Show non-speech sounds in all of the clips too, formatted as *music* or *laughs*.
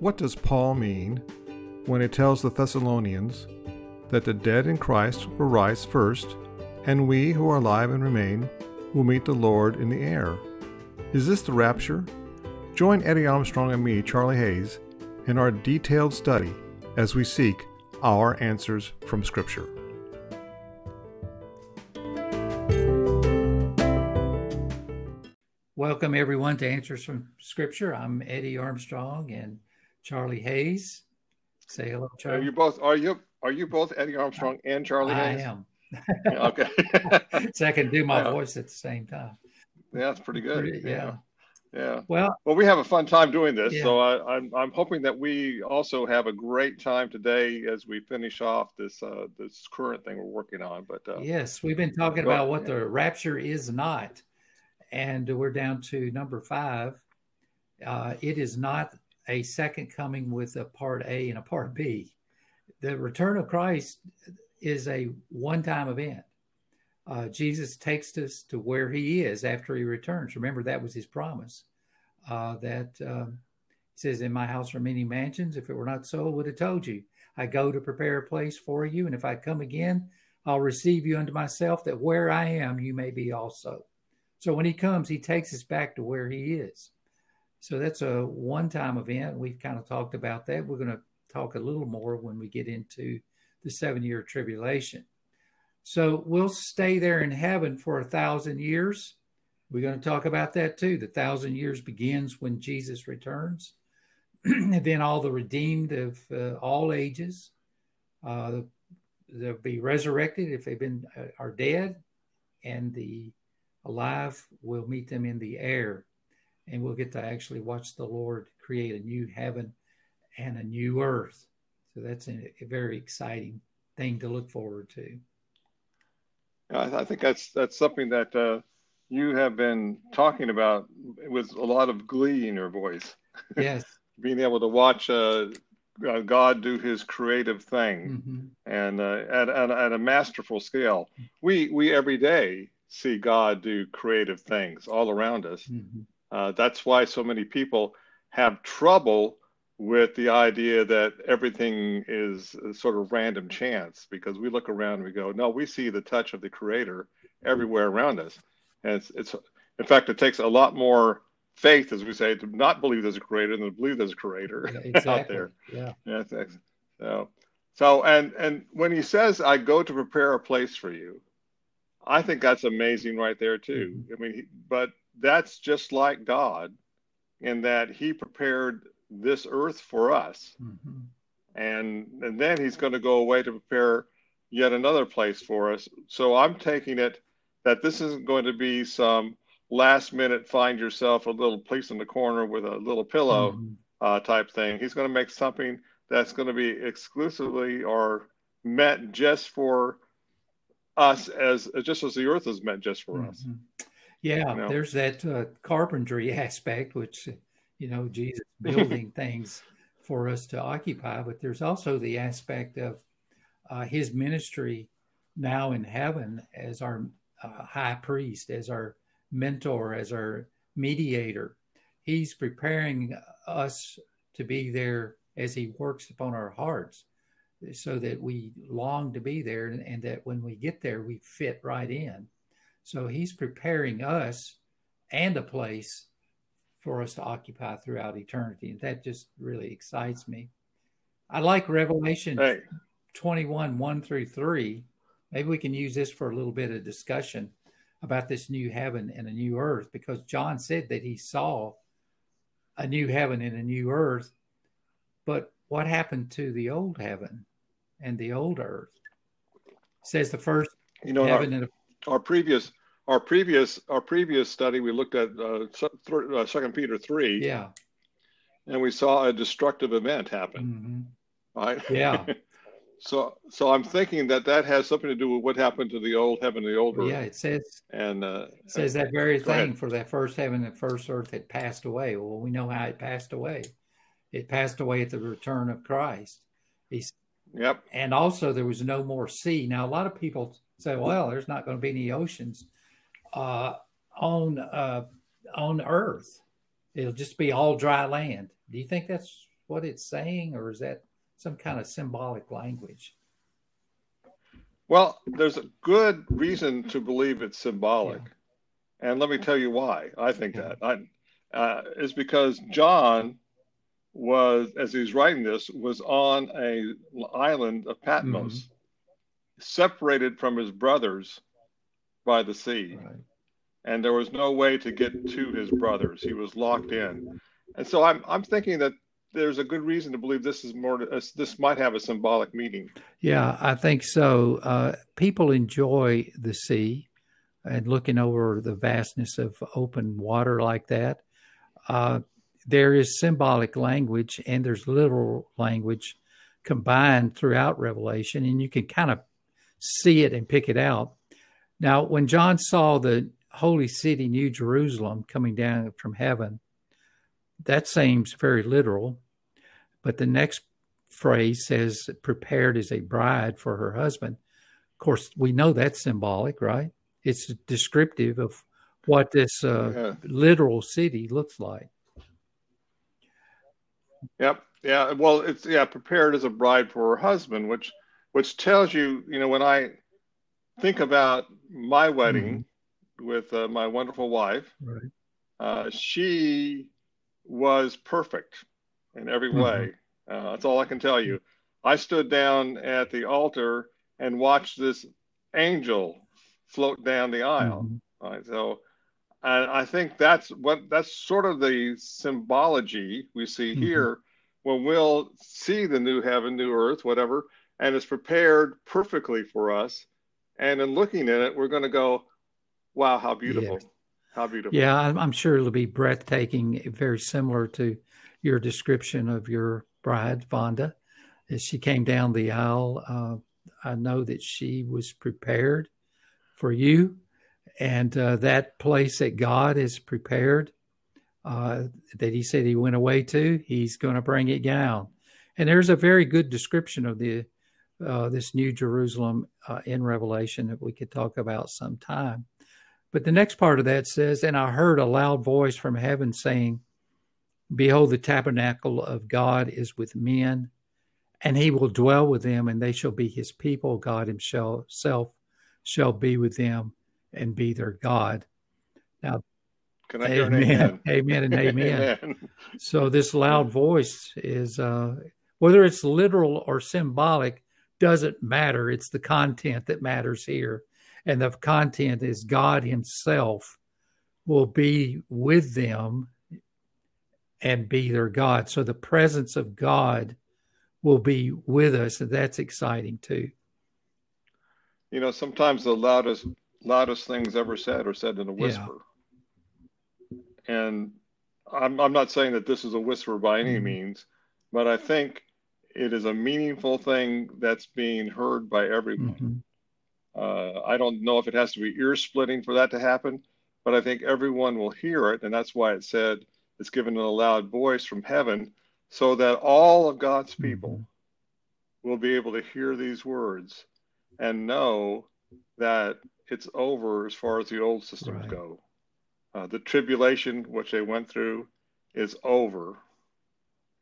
What does Paul mean when he tells the Thessalonians that the dead in Christ will rise first, and we who are alive and remain will meet the Lord in the air? Is this the rapture? Join Eddie Armstrong and me, Charlie Hayes, in our detailed study as we seek our answers from Scripture. Welcome, everyone, to Answers from Scripture. I'm Eddie Armstrong and Charlie Hayes. Say hello, Charlie. Are you both? Are you? Are you both Eddie Armstrong and Charlie I Hayes? am. okay. *laughs* so I can do my Yeah. voice at the same time. yeah, that's pretty good. Pretty- yeah. Yeah. Well, Well, we have a fun time doing this, Yeah. so I, I'm I'm hoping that we also have a great time today as we finish off this uh, this current thing we're working on. But uh, yes, we've been talking about what the rapture is not, and we're down to number five. Uh, it is not a second coming with a part A and a part B. The return of Christ is a one-time event. Uh, Jesus takes us to where he is after he returns. Remember, that was his promise. Uh, that um, he says, In my house are many mansions. If it were not so, I would have told you. I go to prepare a place for you. And if I come again, I'll receive you unto myself, that where I am, you may be also. So when he comes, he takes us back to where he is. So that's a one time event. We've kind of talked about that. We're going to talk a little more when we get into the seven year tribulation. So we'll stay there in heaven for a thousand years. We're going to talk about that too. The thousand years begins when Jesus returns. *clears throat* and then all the redeemed of uh, all ages, uh, they'll be resurrected if they've been uh, are dead, and the alive will meet them in the air, and we'll get to actually watch the Lord create a new heaven and a new earth. So that's a, a very exciting thing to look forward to. I, I think that's that's something that uh, you have been talking about with a lot of glee in your voice. *laughs* Yes. Being able to watch uh, uh, God do His creative thing. hmm and uh, at, at, at a masterful scale. We we every day see God do creative things all around us. hmm Uh, that's why so many people have trouble with the idea that everything is sort of random chance because we look around and we go, no, we see the touch of the Creator everywhere around us, and it's it's in fact it takes a lot more faith, as we say, to not believe there's a Creator than to believe there's a Creator *laughs* out Exactly. there. Yeah. Yeah. So, so, and and when he says, "I go to prepare a place for you," I think that's amazing right there too. I mean, he, but that's just like God, in that He prepared this earth for us, hmm and and then He's going to go away to prepare yet another place for us. So I'm taking it that this isn't going to be some last minute find yourself a little place in the corner with a little pillow Mhm. uh, type thing. He's going to make something that's going to be exclusively or meant just for us, as just as the earth is meant just for us. Yeah, You know? there's that uh, carpentry *laughs* aspect, which, you know, Jesus *laughs* building things for us to occupy, but there's also the aspect of uh, his ministry now in heaven as our uh, high priest, as our mentor, as our mediator. He's preparing us to be there as he works upon our hearts so that we long to be there and, and that when we get there, we fit right in. So he's preparing us and a place for us to occupy throughout eternity. And that just really excites me. I like Revelation Hey, 21, 1 through 3. Maybe we can use this for a little bit of discussion about this new heaven and a new earth because John said that he saw a new heaven and a new earth. But what happened to the old heaven and the old earth? It says the first you know, in our, and a our previous, our previous, our previous study, we looked at uh, uh, Second Peter three, yeah. and we saw a destructive event happen. Mhm. Right? Yeah. *laughs* so, so I'm thinking that that has something to do with what happened to the old heaven, and the old earth, Yeah, it says and uh, it says that very Go ahead. thing for that first heaven and first earth had passed away. Well, we know how it passed away. It passed away at the return of Christ. He's, yep, and also there was no more sea. Now a lot of people say, "Well, there's not going to be any oceans uh, on uh, on Earth. It'll just be all dry land." Do you think that's what it's saying, or is that some kind of symbolic language? Well, there's a good reason to believe it's symbolic. Yeah. And let me tell you why I think yeah. that. I, uh, is because John was, as he's writing this, was on a island of Patmos, mm-hmm. separated from his brothers by the sea. Right. And there was no way to get to his brothers. He was locked in. And so I'm, I'm thinking that there's a good reason to believe this is more uh, this might have a symbolic meaning yeah i think so uh, people enjoy the sea and looking over the vastness of open water like that uh, there is symbolic language and there's literal language combined throughout revelation and you can kind of see it and pick it out now when john saw the holy city new jerusalem coming down from heaven that seems very literal. But the next phrase says, prepared as a bride for her husband. Of course, we know that's symbolic, right? It's descriptive of what this uh, yeah. literal city looks like. Yep. Yeah. Well, it's yeah, prepared as a bride for her husband, which which tells you, you know, when I think about my wedding mm-hmm. with uh, my wonderful wife, right. uh, she was perfect in every mm-hmm. way. Uh, that's all I can tell you. I stood down at the altar and watched this angel float down the aisle. Mm-hmm. Right, so, and I think that's what that's sort of the symbology we see mm-hmm. here when we'll see the new heaven, new earth, whatever, and it's prepared perfectly for us. And in looking at it, we're going to go, "Wow, how beautiful!" Yes. How beautiful. Yeah, I'm sure it'll be breathtaking, very similar to your description of your bride, Vonda. As she came down the aisle, uh, I know that she was prepared for you, and uh, that place that God has prepared, uh, that He said He went away to, He's going to bring it down. And there's a very good description of the uh, this New Jerusalem uh, in Revelation that we could talk about sometime. But the next part of that says, And I heard a loud voice from heaven saying, Behold, the tabernacle of God is with men, and he will dwell with them, and they shall be his people. God himself shall be with them and be their God. Now, Can I amen, amen? *laughs* amen and *laughs* amen. amen. So this loud voice is, uh, whether it's literal or symbolic, doesn't matter. It's the content that matters here and the content is God Himself will be with them and be their God. So the presence of God will be with us, and that's exciting too. You know, sometimes the loudest loudest things ever said are said in a whisper. Yeah. And I'm I'm not saying that this is a whisper by any mm-hmm. means, but I think it is a meaningful thing that's being heard by everyone. Mm-hmm. Uh, I don't know if it has to be ear splitting for that to happen, but I think everyone will hear it. And that's why it said it's given in a loud voice from heaven so that all of God's mm-hmm. people mm-hmm. will be able to hear these words and know that it's over as far as the old systems right. go. Uh, the tribulation which they went through is over.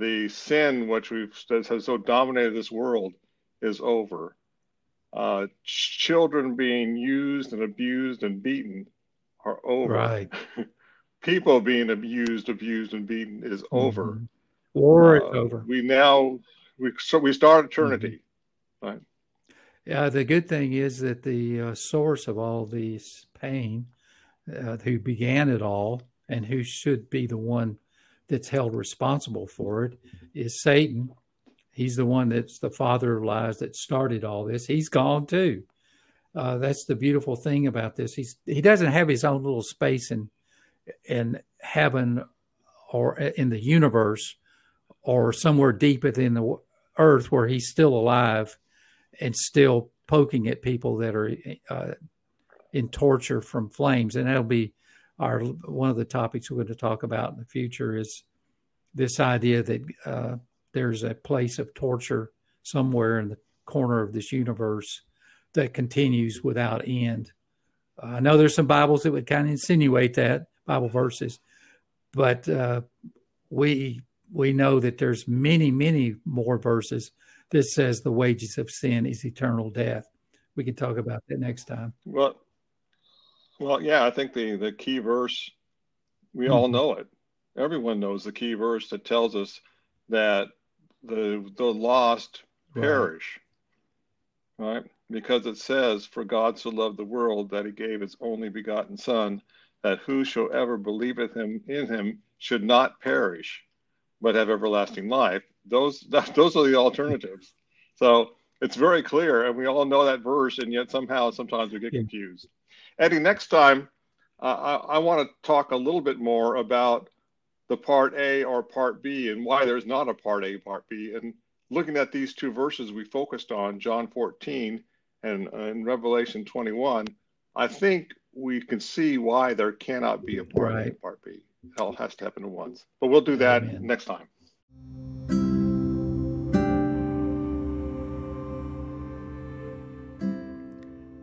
The sin which we've has so dominated this world is over uh, children being used and abused and beaten are over. Right. *laughs* People being abused, abused, and beaten is mm-hmm. over. War uh, is over. We now we so we start eternity. Mm-hmm. Right. Yeah. The good thing is that the uh, source of all these pain, uh, who began it all, and who should be the one that's held responsible for it, is Satan He's the one that's the father of lies that started all this. He's gone too. Uh, that's the beautiful thing about this. He's he doesn't have his own little space in in heaven or in the universe or somewhere deep within the earth where he's still alive and still poking at people that are uh, in torture from flames. And that'll be our one of the topics we're going to talk about in the future is this idea that uh, there's a place of torture somewhere in the corner of this universe that continues without end. Uh, I know there's some Bibles that would kind of insinuate that Bible verses, but uh, we we know that there's many, many more verses that says the wages of sin is eternal death. We can talk about that next time. Well, well, yeah, I think the the key verse we mm-hmm. all know it. Everyone knows the key verse that tells us that the the lost right. perish. Right? Because it says, For God so loved the world that he gave his only begotten Son, that whosoever believeth him in him should not perish, but have everlasting life. Those *laughs* that, those are the alternatives. So it's very clear, and we all know that verse, and yet somehow sometimes we get yeah. confused. Eddie, next time uh, I, I want to talk a little bit more about the part A or part B and why there's not a part A, part B. And looking at these two verses we focused on, John 14 and, uh, and Revelation 21, I think we can see why there cannot be a part right. A, part B. It all has to happen at once. But we'll do that Amen. next time.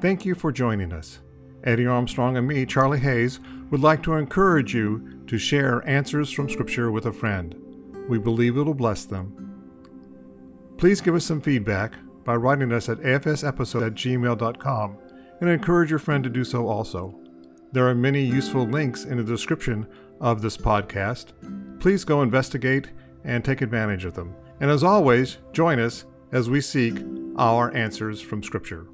Thank you for joining us. Eddie Armstrong and me, Charlie Hayes, would like to encourage you to share answers from Scripture with a friend. We believe it will bless them. Please give us some feedback by writing us at afsepisode at gmail.com and encourage your friend to do so also. There are many useful links in the description of this podcast. Please go investigate and take advantage of them. And as always, join us as we seek our answers from Scripture.